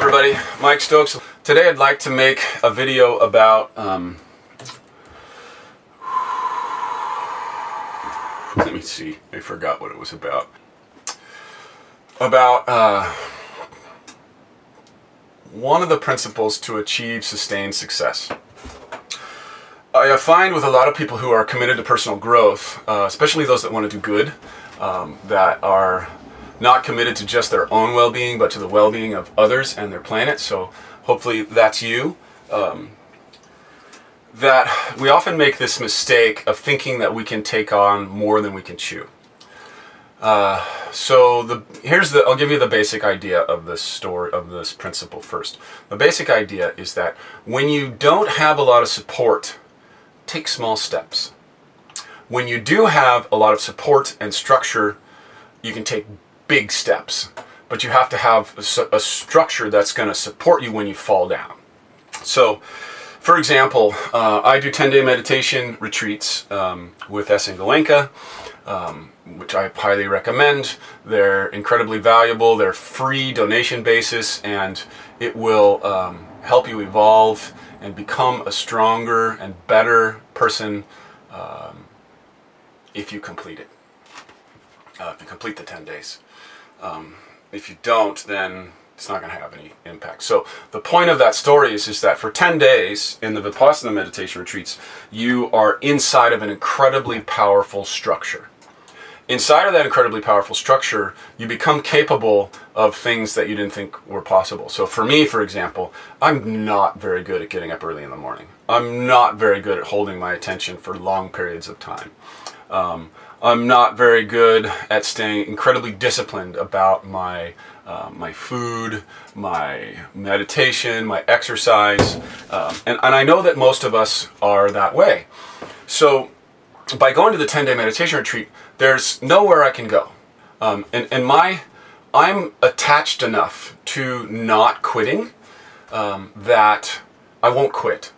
everybody, Mike Stokes. Today I'd like to make a video about, um, let me see, I forgot what it was about. About uh, one of the principles to achieve sustained success. I find with a lot of people who are committed to personal growth, uh, especially those that want to do good, um, that are not committed to just their own well being, but to the well being of others and their planet. So hopefully that's you. Um, that we often make this mistake of thinking that we can take on more than we can chew. Uh, so the here's the I'll give you the basic idea of this story of this principle first. The basic idea is that when you don't have a lot of support, take small steps. When you do have a lot of support and structure, you can take big steps, but you have to have a, a structure that's going to support you when you fall down. So, for example, uh, I do 10 day meditation retreats um, with S.N. Goenka, um, which I highly recommend. They're incredibly valuable, they're free donation basis, and it will um, help you evolve and become a stronger and better person um, if you complete it. Uh, if you complete the 10 days. Um, if you don't, then it's not going to have any impact. So the point of that story is, is that for 10 days in the Vipassana meditation retreats, you are inside of an incredibly powerful structure. Inside of that incredibly powerful structure, you become capable of things that you didn't think were possible. So for me, for example, I'm not very good at getting up early in the morning. I'm not very good at holding my attention for long periods of time. Um, I'm not very good at staying incredibly disciplined about my uh, my food, my meditation, my exercise, um, and, and I know that most of us are that way. So, by going to the 10 day meditation retreat, there's nowhere I can go. Um, and, and my, I'm attached enough to not quitting um, that I won't quit.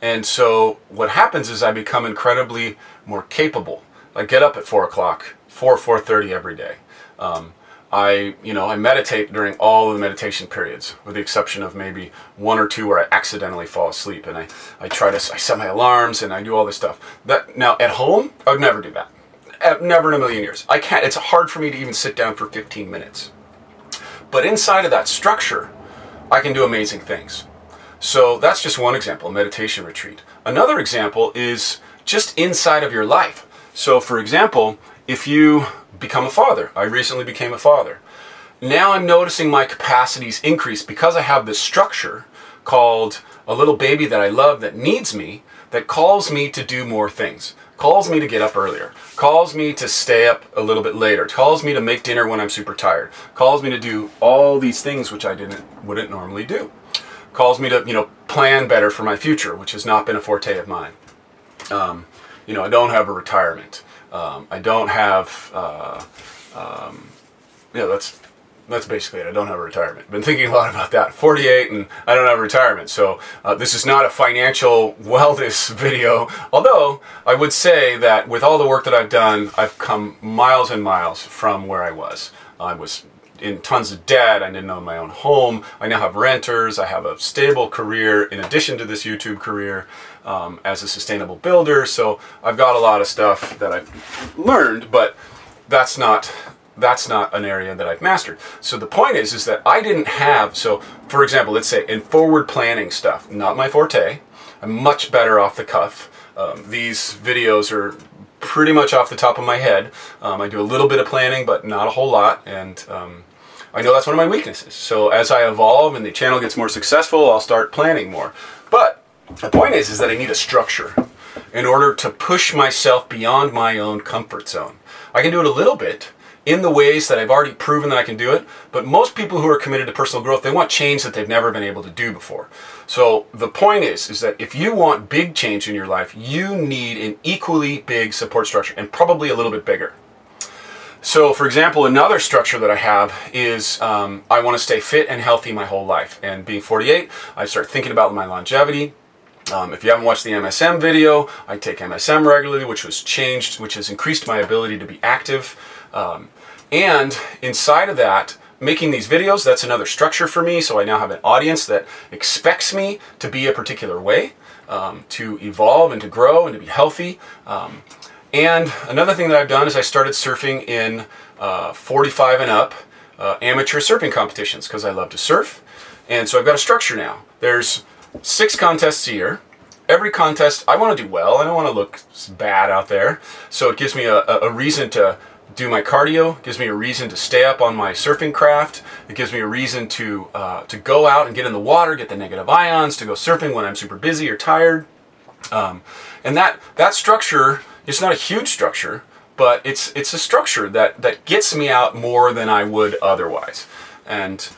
And so, what happens is I become incredibly more capable I get up at four o'clock, four four thirty every day. Um, I you know I meditate during all of the meditation periods, with the exception of maybe one or two where I accidentally fall asleep, and I, I try to I set my alarms and I do all this stuff. That now at home I would never do that. Never in a million years. I can't. It's hard for me to even sit down for 15 minutes. But inside of that structure, I can do amazing things. So that's just one example, meditation retreat. Another example is just inside of your life. So, for example, if you become a father, I recently became a father. Now I'm noticing my capacities increase because I have this structure called a little baby that I love that needs me, that calls me to do more things, calls me to get up earlier, calls me to stay up a little bit later, calls me to make dinner when I'm super tired, calls me to do all these things which I didn't wouldn't normally do, calls me to you know plan better for my future, which has not been a forte of mine. Um, you know, I don't have a retirement. Um, I don't have, uh, um, yeah, that's that's basically it. I don't have a retirement. Been thinking a lot about that. 48 and I don't have a retirement. So uh, this is not a financial wellness video. Although I would say that with all the work that I've done, I've come miles and miles from where I was. I was in tons of debt. I didn't own my own home. I now have renters. I have a stable career in addition to this YouTube career um, as a sustainable builder. So I've got a lot of stuff that I've learned, but that's not that's not an area that I've mastered. So the point is is that I didn't have so for example, let's say in forward planning stuff, not my forte. I'm much better off the cuff. Um, these videos are pretty much off the top of my head. Um, I do a little bit of planning, but not a whole lot, and um, I know that's one of my weaknesses. So as I evolve and the channel gets more successful, I'll start planning more. But the point is, is that I need a structure in order to push myself beyond my own comfort zone. I can do it a little bit in the ways that I've already proven that I can do it, but most people who are committed to personal growth, they want change that they've never been able to do before. So the point is, is that if you want big change in your life, you need an equally big support structure and probably a little bit bigger. So, for example, another structure that I have is um, I want to stay fit and healthy my whole life. And being 48, I start thinking about my longevity. Um, if you haven't watched the MSM video, I take MSM regularly, which was changed, which has increased my ability to be active. Um, and inside of that, making these videos, that's another structure for me. So I now have an audience that expects me to be a particular way, um, to evolve and to grow and to be healthy. And another thing that I've done is I started surfing in uh, 45 and up uh, amateur surfing competitions because I love to surf. And so I've got a structure now. There's six contests a year. Every contest, I want to do well. I don't want to look bad out there. So it gives me a, a reason to do my cardio. Gives me a reason to stay up on my surfing craft. It gives me a reason to uh, to go out and get in the water, get the negative ions, to go surfing when I'm super busy or tired. Um, and that that structure it's not a huge structure, but it's it's a structure that that gets me out more than I would otherwise. And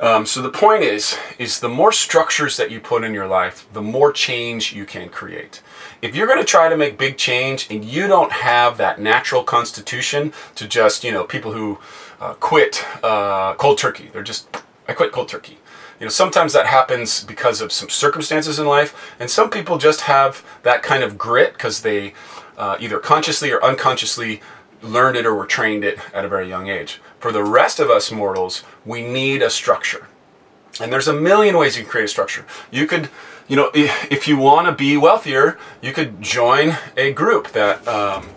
um, so the point is, is the more structures that you put in your life, the more change you can create. If you're going to try to make big change and you don't have that natural constitution to just, you know, people who uh, quit uh, cold turkey, they're just, I quit cold turkey. You know, sometimes that happens because of some circumstances in life, and some people just have that kind of grit because they uh, either consciously or unconsciously learned it or were trained it at a very young age. For the rest of us mortals, we need a structure. And there's a million ways you can create a structure. You could, you know, if you want to be wealthier, you could join a group that um,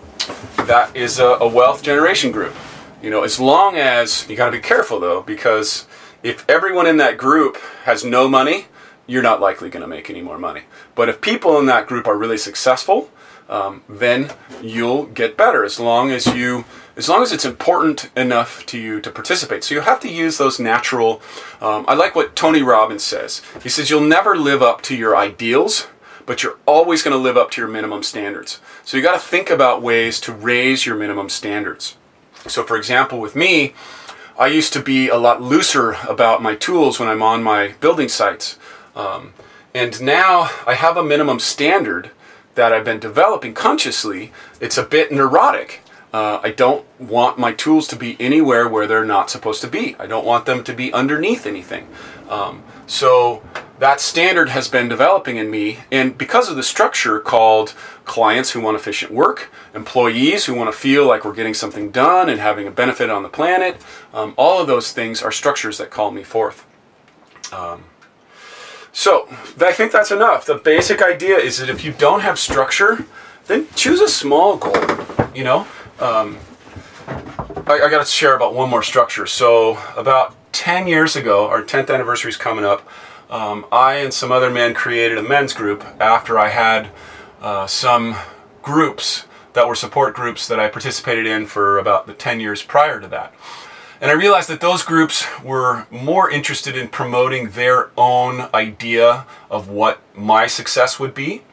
that is a, a wealth generation group. You know, as long as you got to be careful though, because if everyone in that group has no money, you're not likely going to make any more money. But if people in that group are really successful, um, then you'll get better as long as you as long as it's important enough to you to participate. So you have to use those natural. Um, I like what Tony Robbins says. He says you'll never live up to your ideals, but you're always going to live up to your minimum standards. So you got to think about ways to raise your minimum standards. So, for example, with me, I used to be a lot looser about my tools when I'm on my building sites. Um, and now I have a minimum standard that I've been developing consciously, it's a bit neurotic. Uh, I don't want my tools to be anywhere where they're not supposed to be. I don't want them to be underneath anything. Um, so that standard has been developing in me, and because of the structure called clients who want efficient work, employees who want to feel like we're getting something done and having a benefit on the planet, um, all of those things are structures that call me forth. Um, so I think that's enough. The basic idea is that if you don't have structure, then choose a small goal. You know, um, I, I got to share about one more structure. So about 10 years ago, our 10th anniversary is coming up. Um, I and some other men created a men's group after I had uh, some groups that were support groups that I participated in for about the 10 years prior to that. And I realized that those groups were more interested in promoting their own idea of what my success would be.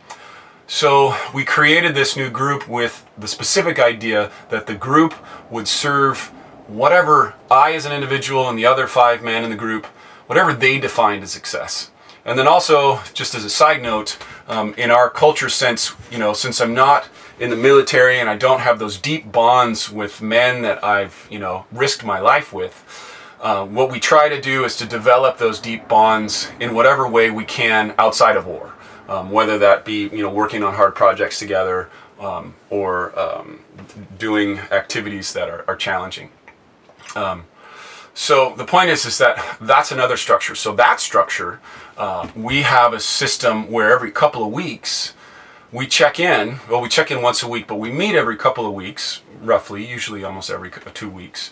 So we created this new group with the specific idea that the group would serve whatever I, as an individual, and the other five men in the group, whatever they defined as success. And then also, just as a side note, um, in our culture sense, you know, since I'm not in the military and I don't have those deep bonds with men that I've, you know, risked my life with. Uh, what we try to do is to develop those deep bonds in whatever way we can outside of war, um, whether that be you know working on hard projects together um, or um, doing activities that are, are challenging. Um, so the point is, is that that's another structure. So that structure, uh, we have a system where every couple of weeks we check in. Well, we check in once a week, but we meet every couple of weeks, roughly, usually almost every uh, two weeks.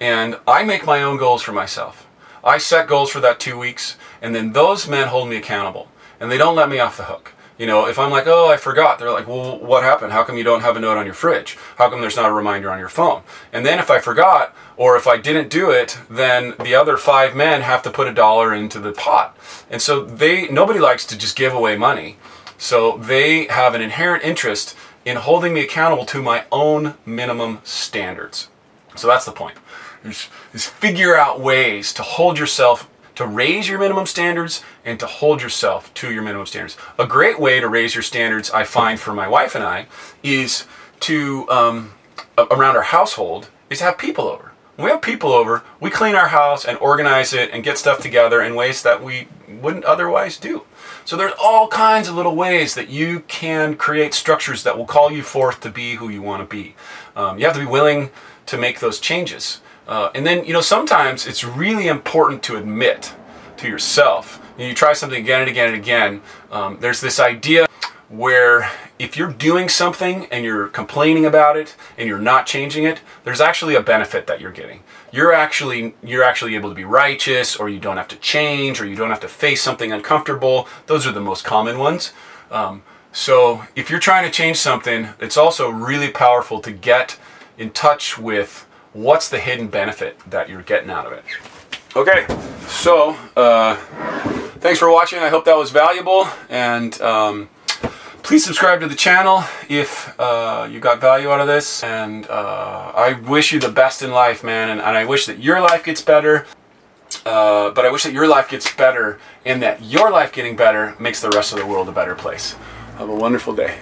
And I make my own goals for myself. I set goals for that two weeks, and then those men hold me accountable, and they don't let me off the hook. You know, if I'm like, oh, I forgot, they're like, well, what happened? How come you don't have a note on your fridge? How come there's not a reminder on your phone? And then if I forgot, or if I didn't do it, then the other five men have to put a dollar into the pot. And so they, nobody likes to just give away money. So they have an inherent interest in holding me accountable to my own minimum standards. So that's the point. Is, figure out ways to hold yourself to raise your minimum standards and to hold yourself to your minimum standards. A great way to raise your standards, I find for my wife and I, is to um, around our household is to have people over. When we have people over, we clean our house and organize it and get stuff together in ways that we wouldn't otherwise do. So there's all kinds of little ways that you can create structures that will call you forth to be who you want to be. Um, you have to be willing to make those changes. Uh, and then, you know, sometimes it's really important to admit to yourself. You try something again and again and again. Um, there's this idea where if you're doing something and you're complaining about it and you're not changing it, there's actually a benefit that you're getting. You're actually you're actually able to be righteous or you don't have to change or you don't have to face something uncomfortable. Those are the most common ones. Um, so if you're trying to change something, it's also really powerful to get in touch with what's the hidden benefit that you're getting out of it. Okay, so uh, thanks for watching. I hope that was valuable and um, please subscribe to the channel if uh, you got value out of this. And uh, I wish you the best in life, man. And, and I wish that your life gets better. Uh, but I wish that your life gets better and that your life getting better makes the rest of the world a better place. Have a wonderful day.